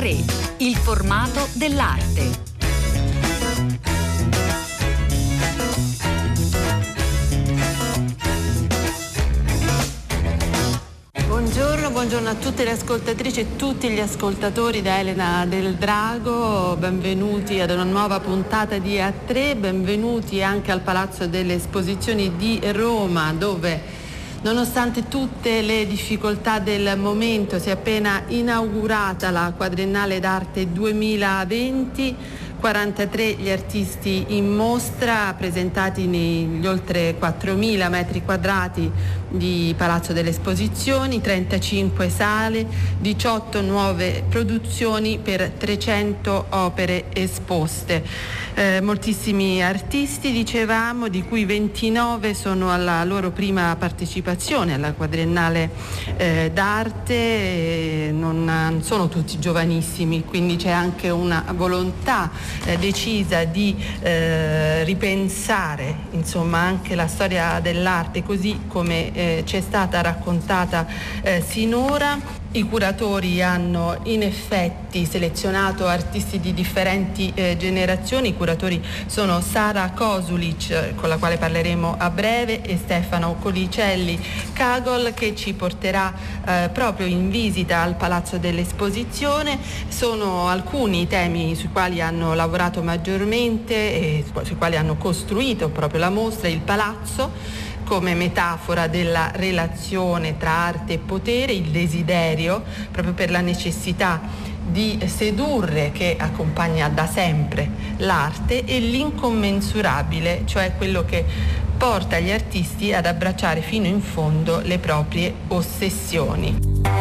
A3, il formato dell'arte. Buongiorno, buongiorno, a tutte le ascoltatrici e tutti gli ascoltatori da Elena del Drago, benvenuti ad una nuova puntata di A3, benvenuti anche al Palazzo delle Esposizioni di Roma dove Nonostante tutte le difficoltà del momento si è appena inaugurata la quadriennale d'arte 2020 43 gli artisti in mostra presentati negli oltre 4.000 metri quadrati di Palazzo delle Esposizioni, 35 sale, 18 nuove produzioni per 300 opere esposte. Eh, moltissimi artisti, dicevamo, di cui 29 sono alla loro prima partecipazione alla quadriennale eh, d'arte, non sono tutti giovanissimi, quindi c'è anche una volontà eh, decisa di eh, ripensare insomma, anche la storia dell'arte così come eh, ci è stata raccontata eh, sinora. I curatori hanno in effetti selezionato artisti di differenti eh, generazioni, i curatori sono Sara Kosulic, con la quale parleremo a breve, e Stefano Colicelli Cagol che ci porterà eh, proprio in visita al Palazzo dell'Esposizione. Sono alcuni i temi sui quali hanno lavorato maggiormente e sui quali hanno costruito proprio la mostra, il palazzo come metafora della relazione tra arte e potere, il desiderio, proprio per la necessità di sedurre che accompagna da sempre l'arte e l'incommensurabile, cioè quello che porta gli artisti ad abbracciare fino in fondo le proprie ossessioni.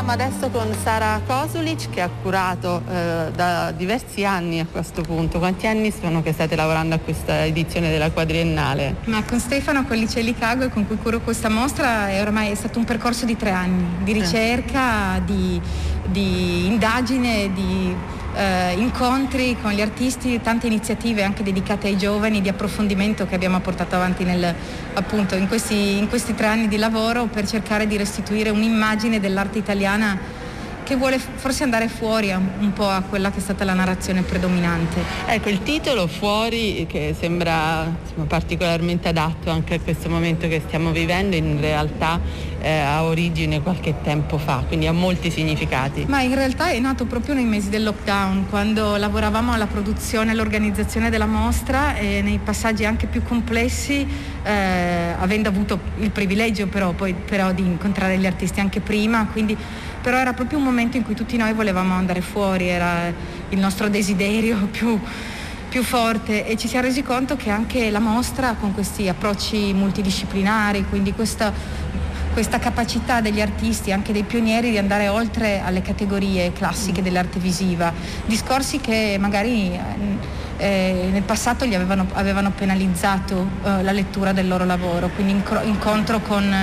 Siamo adesso con Sara Kosulic che ha curato eh, da diversi anni a questo punto. Quanti anni sono che state lavorando a questa edizione della quadriennale? Ma con Stefano Collicelli Cago con cui curo questa mostra è ormai è stato un percorso di tre anni di eh. ricerca, eh. di, di indagine, di eh, incontri con gli artisti, tante iniziative anche dedicate ai giovani di approfondimento che abbiamo portato avanti nel, appunto, in, questi, in questi tre anni di lavoro per cercare di restituire un'immagine dell'arte italiana che vuole forse andare fuori un po' a quella che è stata la narrazione predominante. Ecco, il titolo Fuori, che sembra insomma, particolarmente adatto anche a questo momento che stiamo vivendo, in realtà eh, ha origine qualche tempo fa, quindi ha molti significati. Ma in realtà è nato proprio nei mesi del lockdown, quando lavoravamo alla produzione e all'organizzazione della mostra e nei passaggi anche più complessi, eh, avendo avuto il privilegio però, poi, però di incontrare gli artisti anche prima, quindi però era proprio un momento in cui tutti noi volevamo andare fuori, era il nostro desiderio più, più forte. E ci siamo resi conto che anche la mostra con questi approcci multidisciplinari, quindi questa, questa capacità degli artisti, anche dei pionieri, di andare oltre alle categorie classiche dell'arte visiva, discorsi che magari eh, nel passato gli avevano, avevano penalizzato eh, la lettura del loro lavoro, quindi incontro con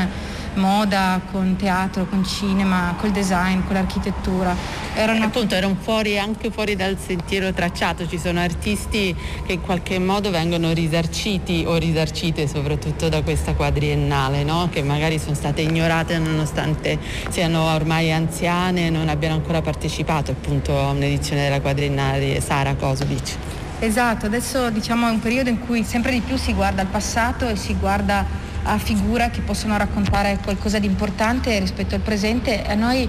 moda, con teatro, con cinema, col design, con l'architettura. Erano... Appunto erano fuori, anche fuori dal sentiero tracciato, ci sono artisti che in qualche modo vengono risarciti o risarcite soprattutto da questa quadriennale, no? che magari sono state ignorate nonostante siano ormai anziane e non abbiano ancora partecipato appunto a un'edizione della quadriennale di Sara Kosovic. Esatto, adesso diciamo è un periodo in cui sempre di più si guarda al passato e si guarda a figure che possono raccontare qualcosa di importante rispetto al presente. Noi,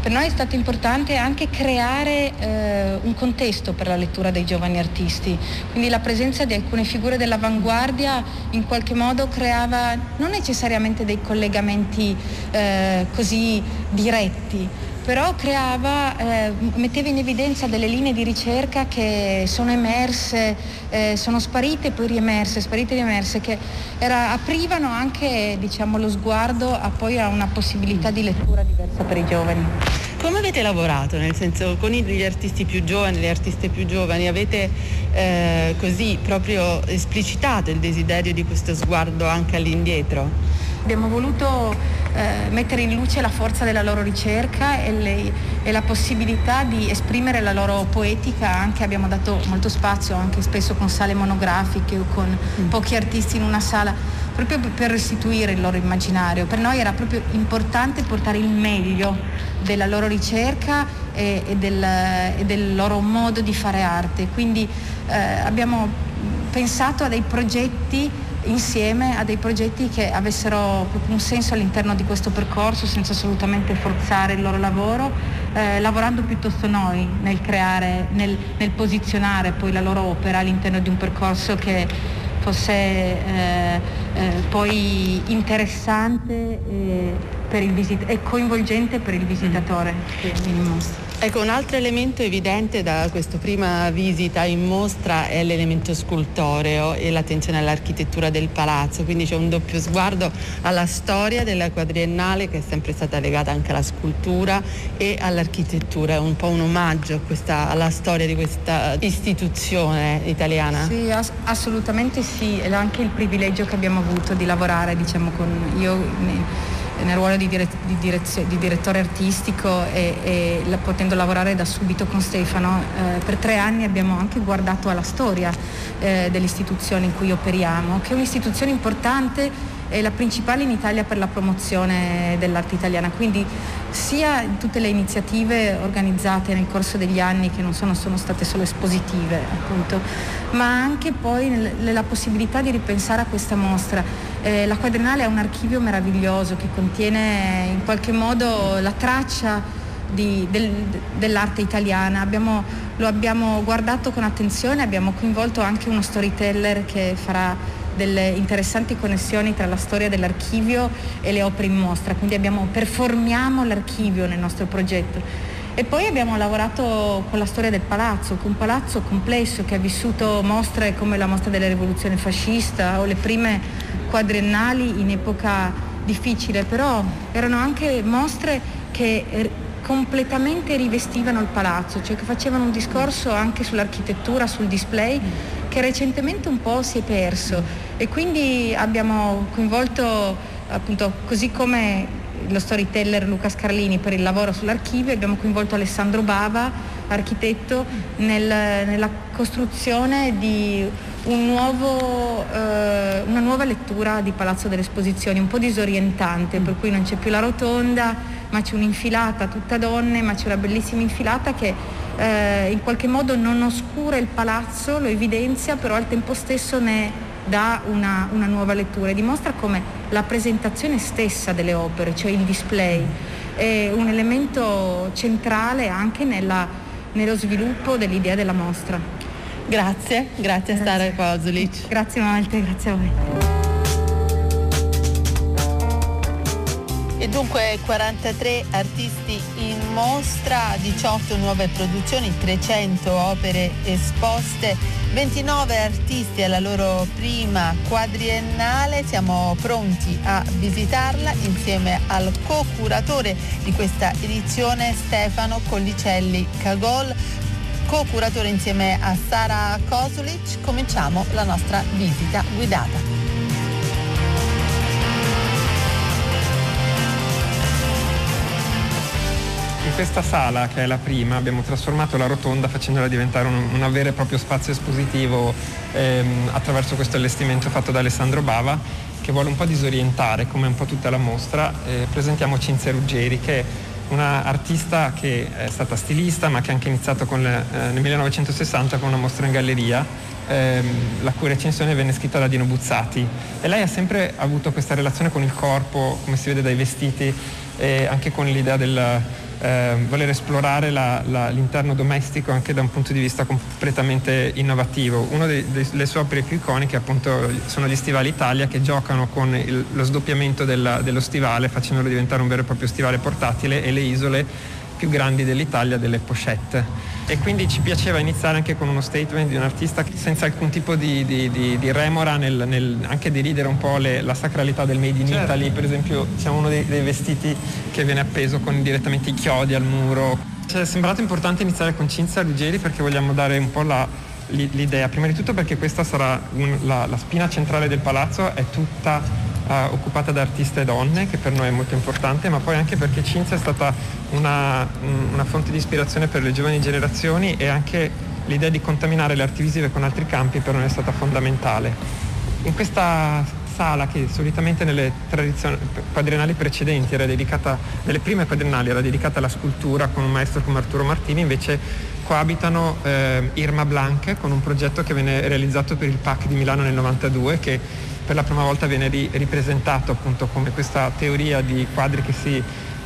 per noi è stato importante anche creare eh, un contesto per la lettura dei giovani artisti, quindi la presenza di alcune figure dell'avanguardia in qualche modo creava non necessariamente dei collegamenti eh, così diretti, però creava, eh, metteva in evidenza delle linee di ricerca che sono emerse, eh, sono sparite e poi riemerse, sparite e riemerse, che era, aprivano anche diciamo, lo sguardo a poi a una possibilità di lettura diversa per i giovani. Come avete lavorato? Nel senso con gli artisti più giovani, le artiste più giovani, avete eh, così proprio esplicitato il desiderio di questo sguardo anche all'indietro? Abbiamo voluto eh, mettere in luce la forza della loro ricerca e, le, e, la possibilità di esprimere la loro poetica, anche abbiamo dato molto spazio, anche spesso con sale monografiche o con mm. pochi artisti in una sala, proprio per restituire il loro immaginario. Per noi era proprio importante portare il meglio della loro ricerca e, e, del, e del, loro modo di fare arte. Quindi eh, abbiamo pensato a dei progetti insieme a dei progetti che avessero un senso all'interno di questo percorso senza assolutamente forzare il loro lavoro, eh, lavorando piuttosto noi nel creare, nel, nel, posizionare poi la loro opera all'interno di un percorso che fosse eh, eh, poi interessante e, e, coinvolgente per il visitatore che viene mostra. Ecco, un altro elemento evidente da questa prima visita in mostra è l'elemento scultoreo e l'attenzione all'architettura del palazzo, quindi c'è un doppio sguardo alla storia della quadriennale che è sempre stata legata anche alla scultura e all'architettura, è un po' un omaggio questa, alla storia di questa istituzione italiana. Sì, ass- assolutamente sì, ed anche il privilegio che abbiamo avuto di lavorare diciamo, con io nel ruolo di, dire, di, direzio, di direttore artistico e, e la, potendo lavorare da subito con Stefano, eh, per tre anni abbiamo anche guardato alla storia eh, dell'istituzione in cui operiamo, che è un'istituzione importante è la principale in Italia per la promozione dell'arte italiana, quindi sia tutte le iniziative organizzate nel corso degli anni che non sono, sono state solo espositive appunto, ma anche poi nella possibilità di ripensare a questa mostra. Eh, la quadrenale è un archivio meraviglioso che contiene in qualche modo la traccia di, del, dell'arte italiana. Abbiamo, lo abbiamo guardato con attenzione, abbiamo coinvolto anche uno storyteller che farà delle interessanti connessioni tra la storia dell'archivio e le opere in mostra, quindi abbiamo, performiamo l'archivio nel nostro progetto. E poi abbiamo lavorato con la storia del palazzo, con un palazzo complesso che ha vissuto mostre come la mostra della rivoluzione fascista o le prime quadriennali in epoca difficile, però erano anche mostre che completamente rivestivano il palazzo, cioè che facevano un discorso anche sull'architettura, sul display che recentemente un po' si è perso. E quindi abbiamo coinvolto appunto così come lo storyteller Luca Scarlini per il lavoro sull'archivio, abbiamo coinvolto Alessandro Bava, architetto, nel, nella costruzione di un nuovo, eh, una nuova lettura di Palazzo delle Esposizioni, un po' disorientante, per cui non c'è più la rotonda, ma c'è un'infilata tutta donne, ma c'è una bellissima infilata che eh, in qualche modo non oscura il palazzo, lo evidenzia, però al tempo stesso ne dà una, una nuova lettura e dimostra come la presentazione stessa delle opere, cioè il display, è un elemento centrale anche nella, nello sviluppo dell'idea della mostra. Grazie, grazie, a Stara Kozulic. Grazie molte, grazie a voi. E dunque 43 artisti in mostra, 18 nuove produzioni, 300 opere esposte, 29 artisti alla loro prima quadriennale. Siamo pronti a visitarla insieme al co-curatore di questa edizione Stefano Collicelli Cagol co-curatore insieme a Sara Kosulic. Cominciamo la nostra visita guidata. questa sala, che è la prima, abbiamo trasformato la rotonda facendola diventare un, un vero e proprio spazio espositivo ehm, attraverso questo allestimento fatto da Alessandro Bava che vuole un po' disorientare come un po' tutta la mostra. Eh, presentiamo Cinzia Ruggeri che una artista che è stata stilista ma che ha anche iniziato le, eh, nel 1960 con una mostra in galleria. Ehm, la cui recensione venne scritta da Dino Buzzati. E lei ha sempre avuto questa relazione con il corpo, come si vede dai vestiti e anche con l'idea del, eh, voler esplorare la, la, l'interno domestico anche da un punto di vista completamente innovativo. Una delle sue opere più iconiche appunto sono gli stivali Italia che giocano con il, lo sdoppiamento della, dello stivale facendolo diventare un vero e proprio stivale portatile e le isole più grandi dell'Italia delle pochette e quindi ci piaceva iniziare anche con uno statement di un artista senza alcun tipo di, di, di, di remora nel, nel, anche ridere un po' le, la sacralità del made in certo. Italy. Per esempio siamo uno dei, dei, vestiti che viene appeso con direttamente i chiodi al muro. Ci è sembrato importante iniziare con Cinzia Ruggeri perché vogliamo dare un po' la, l'idea. Prima di tutto perché questa sarà un, la, la spina centrale del palazzo è tutta uh, occupata da artiste donne, che per noi è molto importante, ma poi anche perché Cinzia è stata una, una fonte di ispirazione per le giovani generazioni e anche l'idea di contaminare le arti visive con altri campi per noi è stata fondamentale. In questa sala che solitamente nelle tradizioni quadriennali precedenti era dedicata, nelle prime quadriennali era dedicata alla scultura con un maestro come Arturo Martini, invece coabitano eh, Irma Blanc con un progetto che venne realizzato per il PAC di Milano nel 92 che per la prima volta viene ri- ripresentato appunto come questa teoria di quadri che si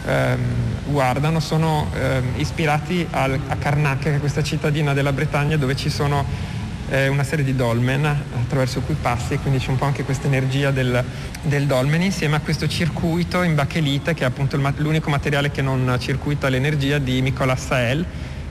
ehm, guardano, sono ehm, ispirati al, a Karnak, che è questa cittadina della Bretagna dove ci sono eh, una serie di dolmen attraverso cui passi e quindi c'è un po' anche questa energia del, del dolmen insieme a questo circuito in bachelite che è appunto il, l'unico materiale che non circuita l'energia di Nicolas Sael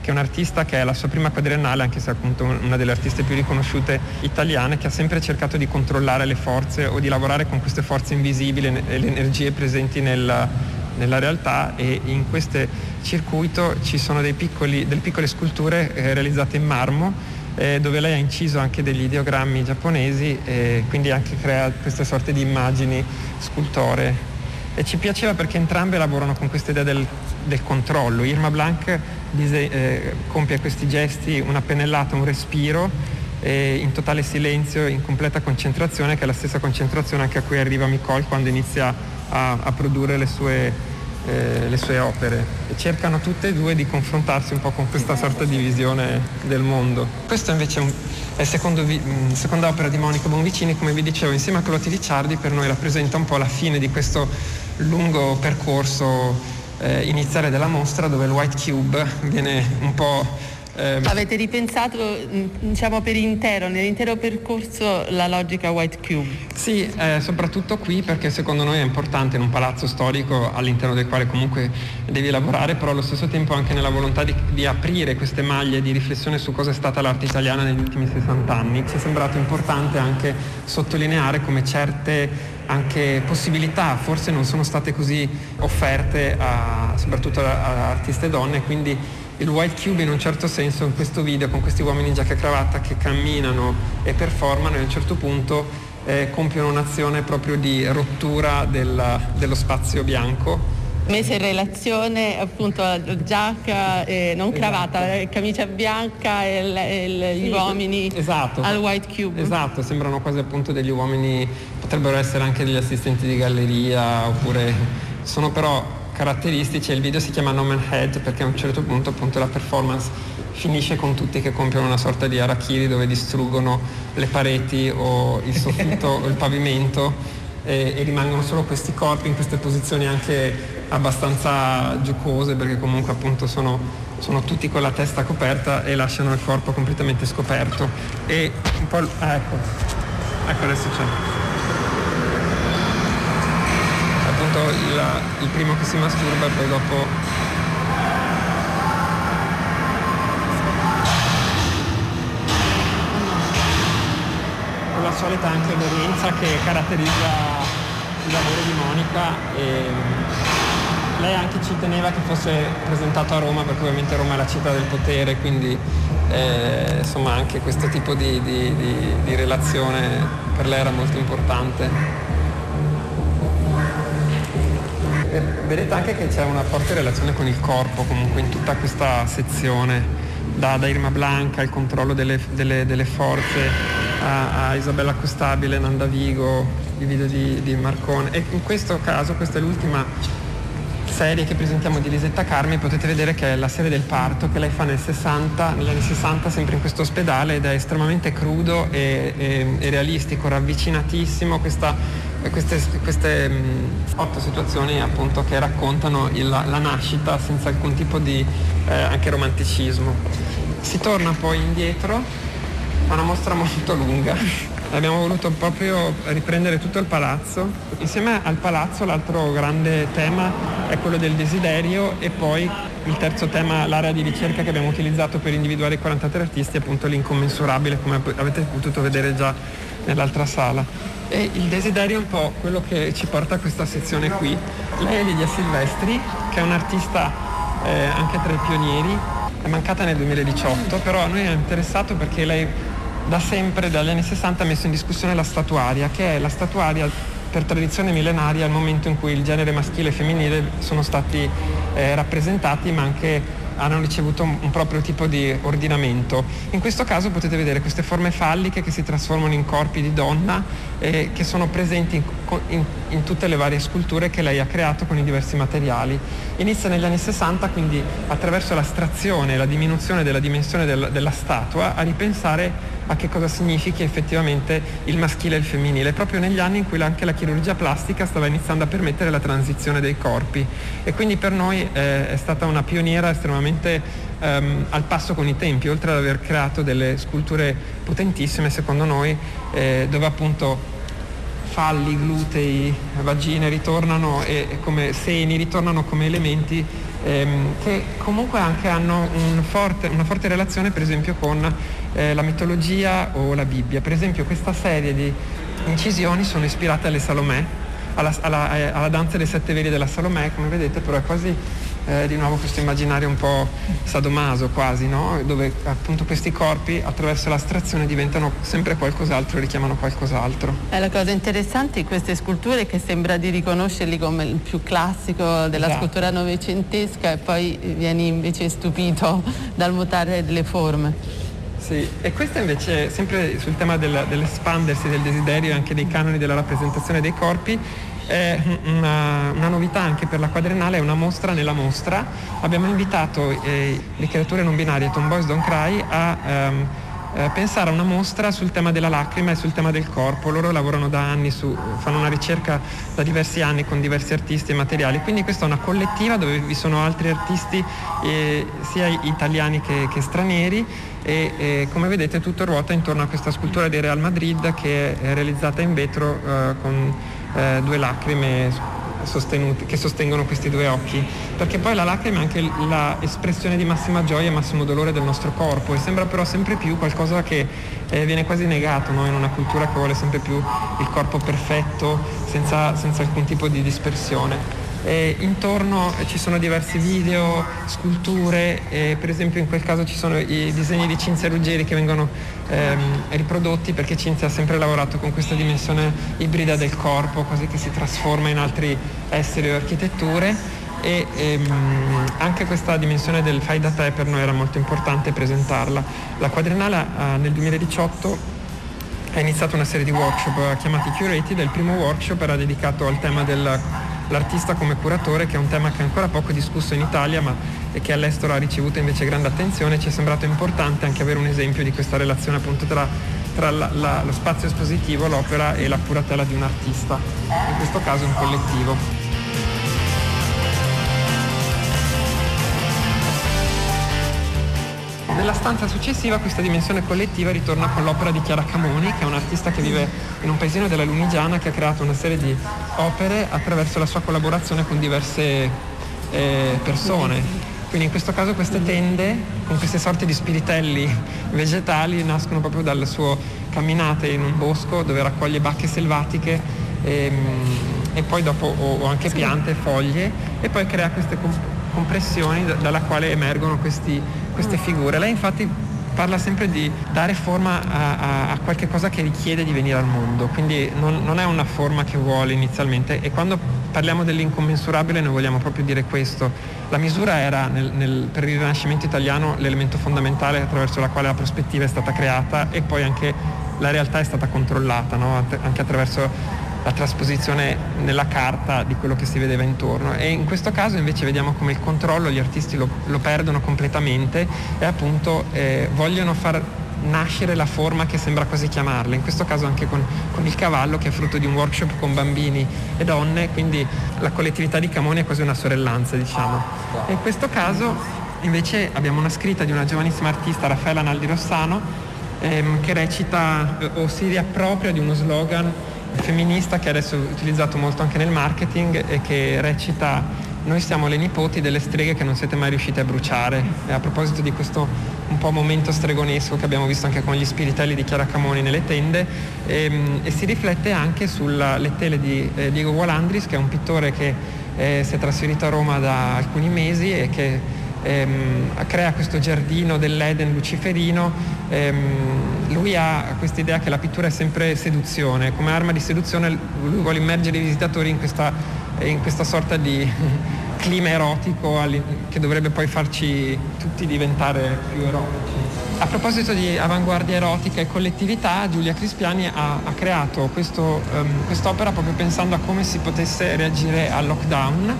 che è un artista che è la sua prima quadriennale, anche se è appunto una delle artiste più riconosciute italiane, che ha sempre cercato di controllare le forze o di lavorare con queste forze invisibili e le energie presenti nel, nella realtà e in questo circuito ci sono piccoli, delle piccole sculture eh, realizzate in marmo eh, dove lei ha inciso anche degli ideogrammi giapponesi e quindi anche crea queste sorte di immagini scultore. E ci piaceva perché entrambe lavorano con questa idea del, del controllo. Irma Blanc dise- eh, compie questi gesti, una pennellata, un respiro in totale silenzio, in completa concentrazione, che è la stessa concentrazione anche a cui arriva Micol quando inizia a, a produrre le sue eh, le sue opere e cercano tutte e due di confrontarsi un po' con questa sorta di visione del mondo. Questo invece è, un, è secondo vi, seconda opera di Monica Bonvicini, come vi dicevo, insieme a Clotilde Ricciardi per noi rappresenta un po' la fine di questo lungo percorso eh, iniziale della mostra dove il White Cube viene un po' Eh, Avete ripensato mm, diciamo, per intero, nell'intero percorso, la logica White Cube? Sì, eh, soprattutto qui perché secondo noi è importante in un palazzo storico all'interno del quale comunque devi lavorare, però allo stesso tempo anche nella volontà di, di aprire queste maglie di riflessione su cosa è stata l'arte italiana negli ultimi 60 anni. Ci è sembrato importante anche sottolineare come certe anche possibilità forse non sono state così offerte a, soprattutto a, artiste donne, quindi il White Cube in un certo senso in questo video con questi uomini in giacca e cravatta che camminano e performano e a un certo punto eh, compiono un'azione proprio di rottura della, dello spazio bianco messa in relazione appunto giacca, eh, non esatto. cravatta, eh, camicia bianca e, l, e l, gli uomini esatto. al White Cube. Esatto, sembrano quasi appunto degli uomini, potrebbero essere anche degli assistenti di galleria oppure sono però caratteristici e il video si chiama No Man Head perché a un certo punto appunto la performance finisce con tutti che compiono una sorta di arachiri dove distruggono le pareti o il soffitto o il pavimento e, e, rimangono solo questi corpi in queste posizioni anche abbastanza giocose perché comunque appunto sono, sono tutti con la testa coperta e lasciano il corpo completamente scoperto. E un po' ah, ecco. Ecco adesso c'è il, il primo che si masturba e poi dopo con la solita anche violenza che caratterizza il lavoro di Monica e lei anche ci teneva che fosse presentato a Roma perché ovviamente Roma è la città del potere quindi eh, insomma anche questo tipo di, di, di, di relazione per lei era molto importante. Vedete anche che c'è una forte relazione con il corpo comunque in tutta questa sezione, da, da Irma Blanca, il controllo delle, delle, delle forze, a, a, Isabella Costabile, Nanda Vigo, i video di, di Marcone. E in questo caso, questa è l'ultima serie che presentiamo di Lisetta Carmi potete vedere che è la serie del parto che lei fa nel 60, negli anni 60 sempre in questo ospedale ed è estremamente crudo e, e, e realistico, ravvicinatissimo questa queste, queste mh, otto situazioni appunto che raccontano il, la nascita senza alcun tipo di eh, anche romanticismo. Si torna poi indietro a una mostra molto lunga. Abbiamo voluto proprio riprendere tutto il palazzo. Insieme al palazzo l'altro grande tema è quello del desiderio e poi il terzo tema, l'area di ricerca che abbiamo utilizzato per individuare i 43 artisti, è appunto l'incommensurabile, come avete potuto vedere già nell'altra sala. E il desiderio è un po' quello che ci porta a questa sezione qui. Lei è Lidia Silvestri, che è un'artista eh, anche tra i pionieri, è mancata nel 2018, però a noi è interessato perché lei da sempre, dagli anni 60, ha messo in discussione la statuaria, che è la statuaria per tradizione millenaria il momento in cui il genere maschile e femminile sono stati eh, rappresentati ma anche hanno ricevuto un, proprio tipo di ordinamento. In questo caso potete vedere queste forme falliche che si trasformano in corpi di donna e che sono presenti in, in tutte le varie sculture che lei ha creato con i diversi materiali. Inizia negli anni 60 quindi attraverso l'astrazione e la diminuzione della dimensione del, della statua a ripensare a che cosa significhi effettivamente il maschile e il femminile, proprio negli anni in cui anche la chirurgia plastica stava iniziando a permettere la transizione dei corpi e quindi per noi eh, è stata una pioniera estremamente ehm, al passo con i tempi, oltre ad aver creato delle sculture potentissime secondo noi, eh, dove appunto falli, glutei, vagine ritornano e come seni ritornano come elementi ehm, che comunque anche hanno un forte, una forte relazione per esempio con eh, la mitologia o la Bibbia. Per esempio questa serie di incisioni sono ispirate alle Salomè, alla, alla, eh, alla danza dei sette veli della Salomè, come vedete però è quasi eh, di nuovo questo immaginario un po' sadomaso quasi, no? dove appunto questi corpi attraverso l'astrazione diventano sempre qualcos'altro, richiamano qualcos'altro. È la cosa interessante di queste sculture che sembra di riconoscerli come il più classico della esatto. scultura novecentesca e poi vieni invece stupito dal mutare delle forme. Sì, e questo invece sempre sul tema del, dell'espandersi del desiderio e anche dei canoni della rappresentazione dei corpi è una, una, novità anche per la quadrenale, è una mostra nella mostra. Abbiamo invitato eh, le creature non binarie Tomboys Don't Cry a ehm, eh, pensare a una mostra sul tema della lacrima e sul tema del corpo. Loro lavorano da anni, su, fanno una ricerca da diversi anni con diversi artisti e materiali, quindi questa è una collettiva dove vi sono altri artisti eh, sia italiani che, che stranieri e, e, come vedete tutto ruota intorno a questa scultura di Real Madrid che è realizzata in vetro eh, con eh, due lacrime che sostengono questi due occhi, perché poi la lacrima è anche l'espressione di massima gioia e massimo dolore del nostro corpo e sembra però sempre più qualcosa che eh, viene quasi negato no? in una cultura che vuole sempre più il corpo perfetto, senza, senza alcun tipo di dispersione. E intorno ci sono diversi video, sculture, per esempio in quel caso ci sono i disegni di Cinzia Ruggeri che vengono ehm, riprodotti perché Cinzia ha sempre lavorato con questa dimensione ibrida del corpo, così che si trasforma in altri esseri o architetture e ehm, anche questa dimensione del fai da te per noi era molto importante presentarla. La quadrenale eh, nel 2018 ha iniziato una serie di workshop chiamati Curated, il primo workshop era dedicato al tema del l'artista come curatore, che è un tema che è ancora poco discusso in Italia, ma che all'estero ha ricevuto invece grande attenzione. Ci è sembrato importante anche avere un esempio di questa relazione appunto tra, tra la, la, lo spazio espositivo, l'opera e la curatela di un artista, in questo caso un collettivo. Nella stanza successiva questa dimensione collettiva ritorna con l'opera di Chiara Camoni, che è un'artista che vive in un paesino della Lunigiana che ha creato una serie di opere attraverso la sua collaborazione con diverse eh, persone. Quindi in questo caso queste tende, con queste sorte di spiritelli vegetali, nascono proprio dalle sue camminate in un bosco dove raccoglie bacche selvatiche e, ehm, e poi dopo o, anche piante, foglie e poi crea queste compressioni dalla quale emergono questi queste figure. Lei infatti parla sempre di dare forma a, a, a qualche cosa che richiede di venire al mondo, quindi non, non, è una forma che vuole inizialmente e quando parliamo dell'incommensurabile noi vogliamo proprio dire questo. La misura era nel, nel, per il Rinascimento italiano l'elemento fondamentale attraverso la quale la prospettiva è stata creata e poi anche la realtà è stata controllata, no? anche attraverso la trasposizione nella carta di quello che si vedeva intorno e in questo caso invece vediamo come il controllo gli artisti lo, lo perdono completamente e appunto eh, vogliono far nascere la forma che sembra quasi chiamarla, in questo caso anche con, con, il cavallo che è frutto di un workshop con bambini e donne, quindi la collettività di Camoni è quasi una sorellanza diciamo. E in questo caso invece abbiamo una scritta di una giovanissima artista, Raffaella Naldi Rossano, ehm, che recita o si riappropria di uno slogan femminista che adesso è utilizzato molto anche nel marketing e che recita noi siamo le nipoti delle streghe che non siete mai riuscite a bruciare. E a proposito di questo un po' momento stregonesco che abbiamo visto anche con gli spiritelli di Chiara Camoni nelle tende e, ehm, e si riflette anche sulle tele di eh, Diego Walandris che è un pittore che eh, si è trasferito a Roma da alcuni mesi e che ehm, crea questo giardino dell'Eden luciferino, ehm, lui ha questa idea che la pittura è sempre seduzione, come arma di seduzione lui vuole immergere i visitatori in questa, in questa sorta di clima erotico che dovrebbe poi farci tutti diventare più erotici. A proposito di avanguardia erotica e collettività, Giulia Crispiani ha, ha creato questo, um, quest'opera proprio pensando a come si potesse reagire al lockdown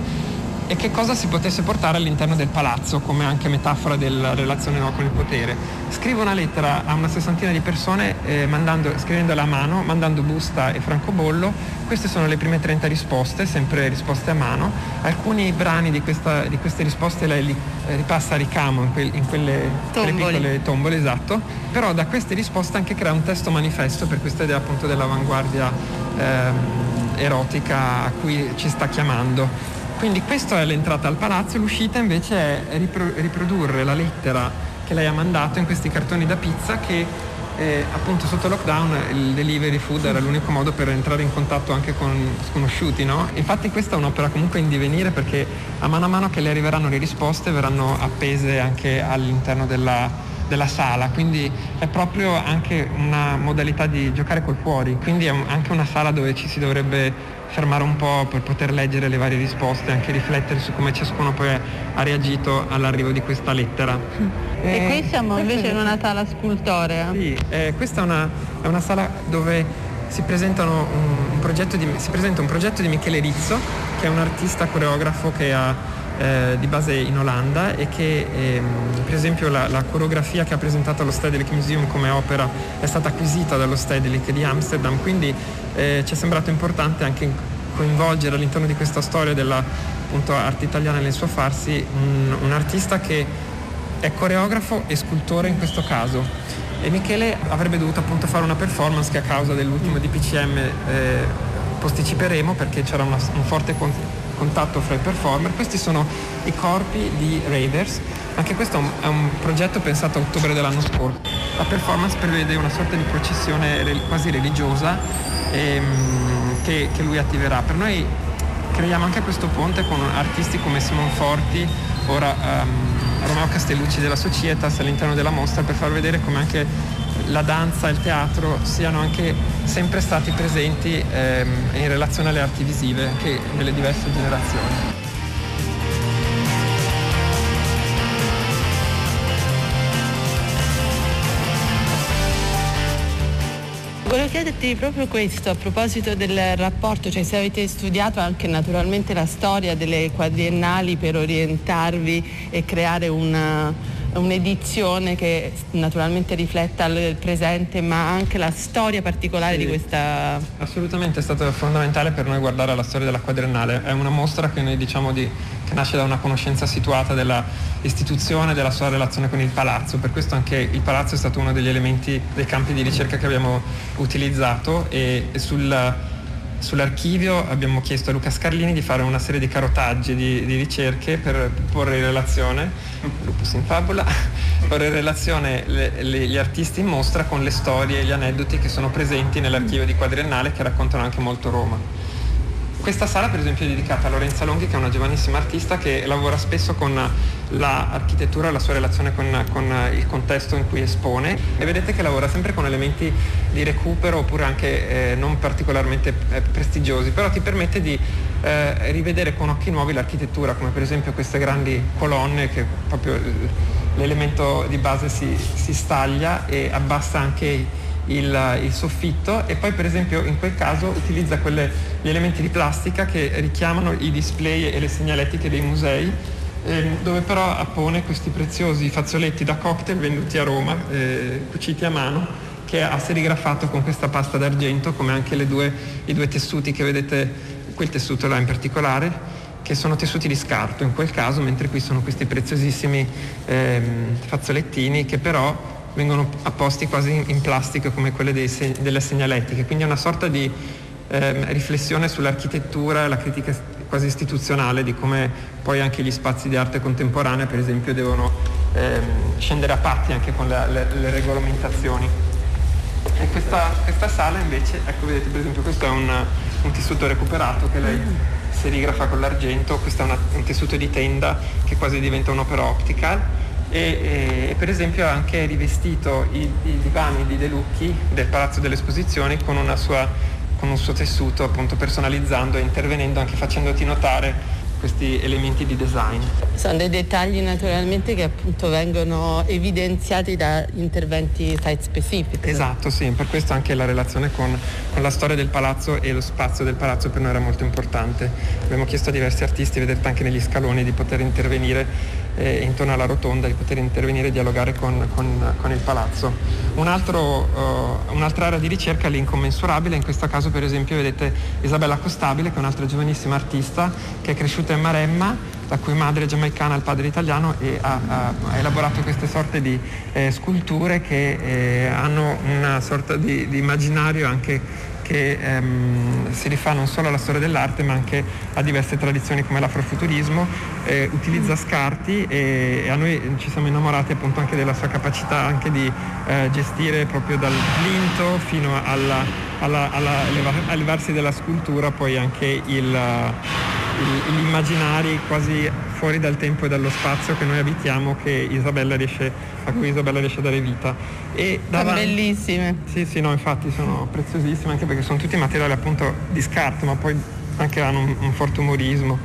e che cosa si potesse portare all'interno del palazzo come anche metafora della relazione no, con il potere. Scrivo una lettera a una sessantina di persone eh, mandando, scrivendola a mano, mandando busta e francobollo. Queste sono le prime 30 risposte, sempre risposte a mano. Alcuni brani di, questa, di queste risposte lei li eh, ripassa a ricamo in, quel, in quelle, quelle, piccole tombole, esatto. Però da queste risposte anche crea un testo manifesto per questa idea appunto dell'avanguardia eh, erotica a cui ci sta chiamando. Quindi questa è l'entrata al palazzo, l'uscita invece è ripro- riprodurre la lettera che lei ha mandato in questi cartoni da pizza che eh, appunto sotto lockdown il delivery food era l'unico modo per entrare in contatto anche con sconosciuti, no? Infatti questa è un'opera comunque in divenire perché a mano a mano che le arriveranno le risposte verranno appese anche all'interno della, della sala, quindi è proprio anche una modalità di giocare col fuori, quindi è anche una sala dove ci si dovrebbe fermare un po' per poter leggere le varie risposte e anche riflettere su come ciascuno poi ha reagito all'arrivo di questa lettera. E eh, qui siamo invece in una sala scultorea. Sì, eh, questa è una, è una, sala dove si, un, un di, si, presenta un progetto di Michele Rizzo, che è un artista coreografo che ha eh, di base in Olanda e che ehm, per esempio la, la, coreografia che ha presentato allo Stedelijk Museum come opera è stata acquisita dallo Stedelijk di Amsterdam, quindi eh, ci è sembrato importante anche coinvolgere all'interno di questa storia della appunto, arte italiana nel suo farsi un, un artista che è coreografo e scultore in questo caso. E Michele avrebbe dovuto appunto fare una performance che a causa dell'ultimo DPCM eh, posticiperemo perché c'era una, un forte contatto fra i performer. Questi sono i corpi di Raiders, anche questo è un, progetto pensato a ottobre dell'anno scorso. La performance prevede una sorta di processione quasi religiosa ehm, che, che lui attiverà. Per noi creiamo anche questo ponte con artisti come Simon Forti, ora um, Romeo Castellucci della Societas all'interno della mostra per far vedere come anche la danza e il teatro siano anche sempre stati presenti ehm, in relazione alle arti visive anche nelle diverse generazioni. Volevo chiederti proprio questo a proposito del rapporto, cioè se avete studiato anche naturalmente la storia delle quadriennali per orientarvi e creare una, un'edizione che naturalmente rifletta il presente ma anche la storia particolare sì, di questa... Assolutamente è stato fondamentale per noi guardare la storia della quadriennale, è una mostra che noi diciamo di, che nasce da una conoscenza situata dell'istituzione, della sua relazione con il palazzo, per questo anche il palazzo è stato uno degli elementi dei campi di ricerca che abbiamo utilizzato e, e sul Sull'archivio abbiamo chiesto a Luca Scarlini di fare una serie di carotaggi di, di ricerche per porre in relazione, lupus in fabula, porre in relazione le, le, gli artisti in mostra con le storie e gli aneddoti che sono presenti nell'archivio di Quadriennale che raccontano anche molto Roma. Questa sala per esempio è dedicata a Lorenza Longhi che è una giovanissima artista che lavora spesso con l'architettura e la sua relazione con, con, il contesto in cui espone. E vedete che lavora sempre con elementi di recupero oppure anche eh, non particolarmente eh, prestigiosi, però ti permette di eh, rivedere con occhi nuovi l'architettura, come per esempio queste grandi colonne che proprio l'elemento di base si, si staglia e abbassa anche il, il, soffitto e poi per esempio in quel caso utilizza quelle, gli elementi di plastica che richiamano i display e le segnaletiche dei musei ehm, dove però appone questi preziosi fazzoletti da cocktail venduti a Roma, eh, cuciti a mano, che ha serigrafato con questa pasta d'argento, come anche due, i due tessuti che vedete, quel tessuto là in particolare, che sono tessuti di scarto in quel caso, mentre qui sono questi preziosissimi ehm, fazzolettini che però vengono apposti quasi in plastica come quelle seg- delle segnaletiche, quindi è una sorta di eh, riflessione sull'architettura e la critica quasi istituzionale di come poi anche gli spazi di arte contemporanea per esempio devono ehm, scendere a patti anche con le, le, le regolamentazioni. E questa, questa, sala invece, ecco vedete per esempio questo è un, un tessuto recuperato che lei serigrafa con l'argento, questo è una, un tessuto di tenda che quasi diventa un'opera optical e, e, per esempio ha anche rivestito i, i, divani di De Lucchi del Palazzo delle Esposizioni con, sua, con un suo tessuto appunto personalizzando e intervenendo anche facendoti notare questi elementi di design. Sono dei dettagli naturalmente che appunto vengono evidenziati da interventi site specific. Esatto, sì, per questo anche la relazione con, con, la storia del palazzo e lo spazio del palazzo per noi era molto importante. Abbiamo chiesto a diversi artisti, vedete anche negli scaloni, di poter intervenire eh, intorno alla rotonda, di poter intervenire e dialogare con, con, con il palazzo. Un altro, uh, un'altra area di ricerca è l'incommensurabile, in questo caso per esempio vedete Isabella Costabile che è un'altra giovanissima artista che è cresciuta in Maremma la cui madre è giamaicana e il padre italiano e ha, ha, elaborato queste sorte di eh, sculture che eh, hanno una sorta di, di immaginario anche che ehm, si rifà non solo alla storia dell'arte ma anche a diverse tradizioni come l'afrofuturismo, eh, utilizza scarti e, e, a noi ci siamo innamorati appunto anche della sua capacità anche di eh, gestire proprio dal plinto fino alla, alla, alla, all'elevarsi della scultura poi anche il gli immaginari quasi fuori dal tempo e dallo spazio che noi abitiamo che Isabella riesce, a cui Isabella riesce a dare vita. E davanti... Sono bellissime. Sì, sì, no, infatti sono preziosissime anche perché sono tutti materiali appunto di scarto, ma poi anche hanno un, un forte umorismo.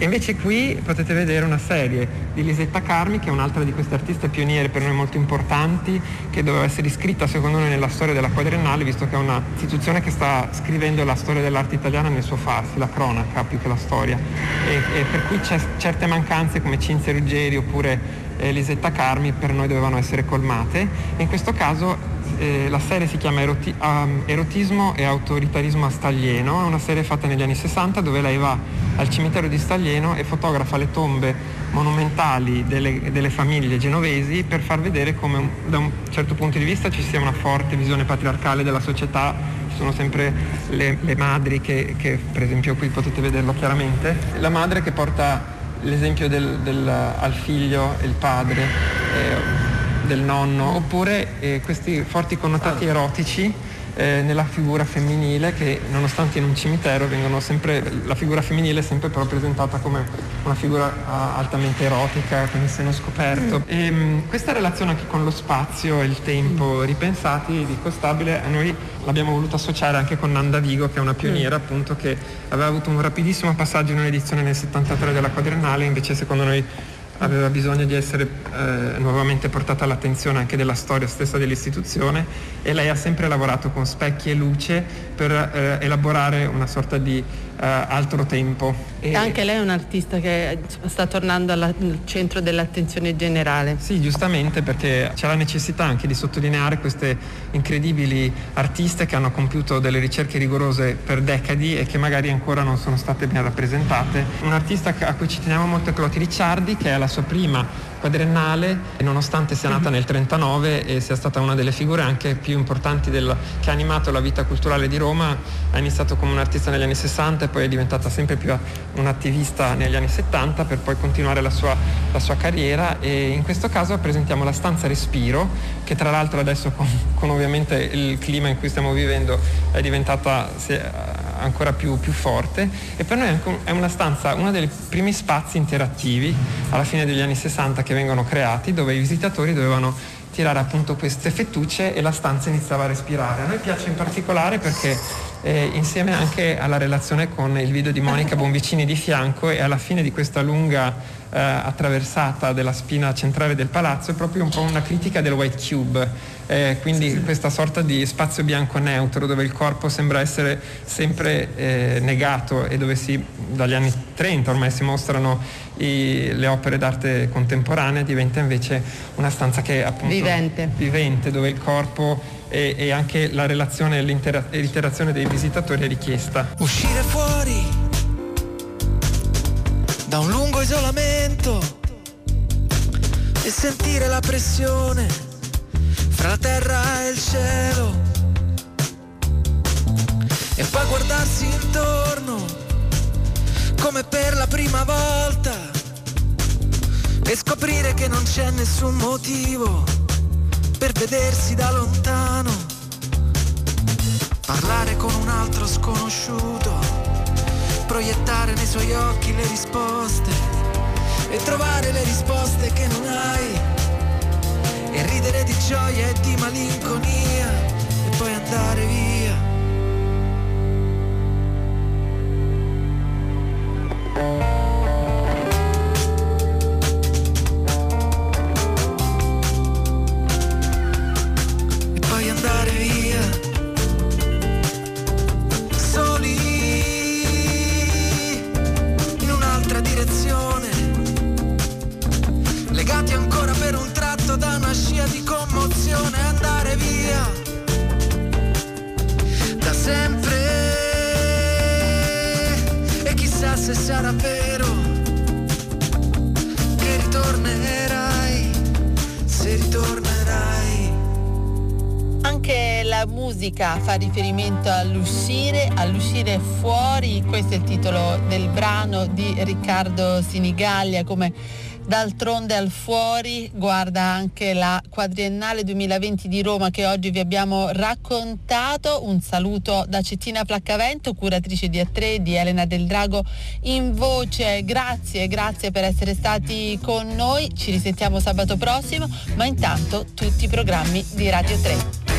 Invece qui potete vedere una serie di Lisetta Carmi, che è un'altra di queste artiste pioniere per noi molto importanti, che doveva essere iscritta secondo noi nella storia della quadriennale, visto che è un'istituzione che sta scrivendo la storia dell'arte italiana nel suo farsi, la cronaca più che la storia. E, e per cui certe mancanze come Cinzia Ruggeri oppure eh, Lisetta Carmi per noi dovevano essere colmate. In questo caso eh, la serie si chiama Eroti- um, Erotismo e autoritarismo a Staglieno, è una serie fatta negli anni 60 dove lei va al cimitero di Staglieno e fotografa le tombe monumentali delle, delle famiglie genovesi per far vedere come da un certo punto di vista ci sia una forte visione patriarcale della società ci sono sempre le, le madri che, che, per esempio qui potete vederlo chiaramente, la madre che porta l'esempio del, del, al figlio e il padre. Eh, del nonno, oppure eh, questi forti connotati erotici eh, nella figura femminile che nonostante in un cimitero vengono sempre, la figura femminile è sempre però presentata come una figura uh, altamente erotica, con il seno scoperto. Mm. E, um, questa relazione anche con lo spazio e il tempo ripensati di Costabile a noi l'abbiamo voluto associare anche con Nanda Vigo che è una pioniera mm. appunto che aveva avuto un rapidissimo passaggio in un'edizione nel 73 della quadriennale, invece secondo noi aveva bisogno di essere eh, nuovamente portata all'attenzione anche della storia stessa dell'istituzione e lei ha sempre lavorato con specchi e luce per eh, elaborare una sorta di altro tempo. E anche lei è un artista che sta tornando al centro dell'attenzione generale. Sì, giustamente perché c'è la necessità anche di sottolineare queste incredibili artiste che hanno compiuto delle ricerche rigorose per decadi e che magari ancora non sono state ben rappresentate. Un artista a cui ci teniamo molto è Cloti Ricciardi che è la sua prima quadriennale e nonostante sia nata nel 39 e sia stata una delle figure anche più importanti del, che ha animato la vita culturale di Roma, ha iniziato come un artista negli anni 60 e poi è diventata sempre più un'attivista negli anni 70 per poi continuare la sua, la sua carriera. E in questo caso presentiamo la stanza Respiro che tra l'altro adesso con, con ovviamente il clima in cui stiamo vivendo è diventata ancora più, più, forte e per noi è una stanza, uno dei primi spazi interattivi alla fine degli anni 60 che vengono creati dove i visitatori dovevano tirare appunto queste fettucce e la stanza iniziava a respirare. A noi piace in particolare perché eh, insieme anche alla relazione con il video di Monica Bonvicini di fianco e alla fine di questa lunga eh, attraversata della spina centrale del palazzo è proprio un po' una critica del white cube eh, quindi sì, sì. questa sorta di spazio bianco neutro dove il corpo sembra essere sempre eh, negato e dove si, dagli anni 30 ormai si mostrano i, le opere d'arte contemporanee diventa invece una stanza che è appunto vivente, vivente dove il corpo e, e anche la relazione e l'interazione dei visitatori è richiesta. Uscire fuori da un lungo isolamento e sentire la pressione fra la terra e il cielo. E poi guardarsi intorno come per la prima volta. E scoprire che non c'è nessun motivo per vedersi da lontano, parlare con un altro sconosciuto proiettare nei suoi occhi le risposte e trovare le risposte che non hai e ridere di gioia e di malinconia e poi andare via. Musica fa riferimento all'uscire, all'uscire fuori, questo è il titolo del brano di Riccardo Sinigallia come D'altronde al fuori guarda anche la quadriennale 2020 di Roma che oggi vi abbiamo raccontato. Un saluto da Cettina Placcavento, curatrice di A3 di Elena Del Drago in voce. Grazie, grazie per essere stati con noi. Ci risentiamo sabato prossimo, ma intanto tutti i programmi di Radio 3.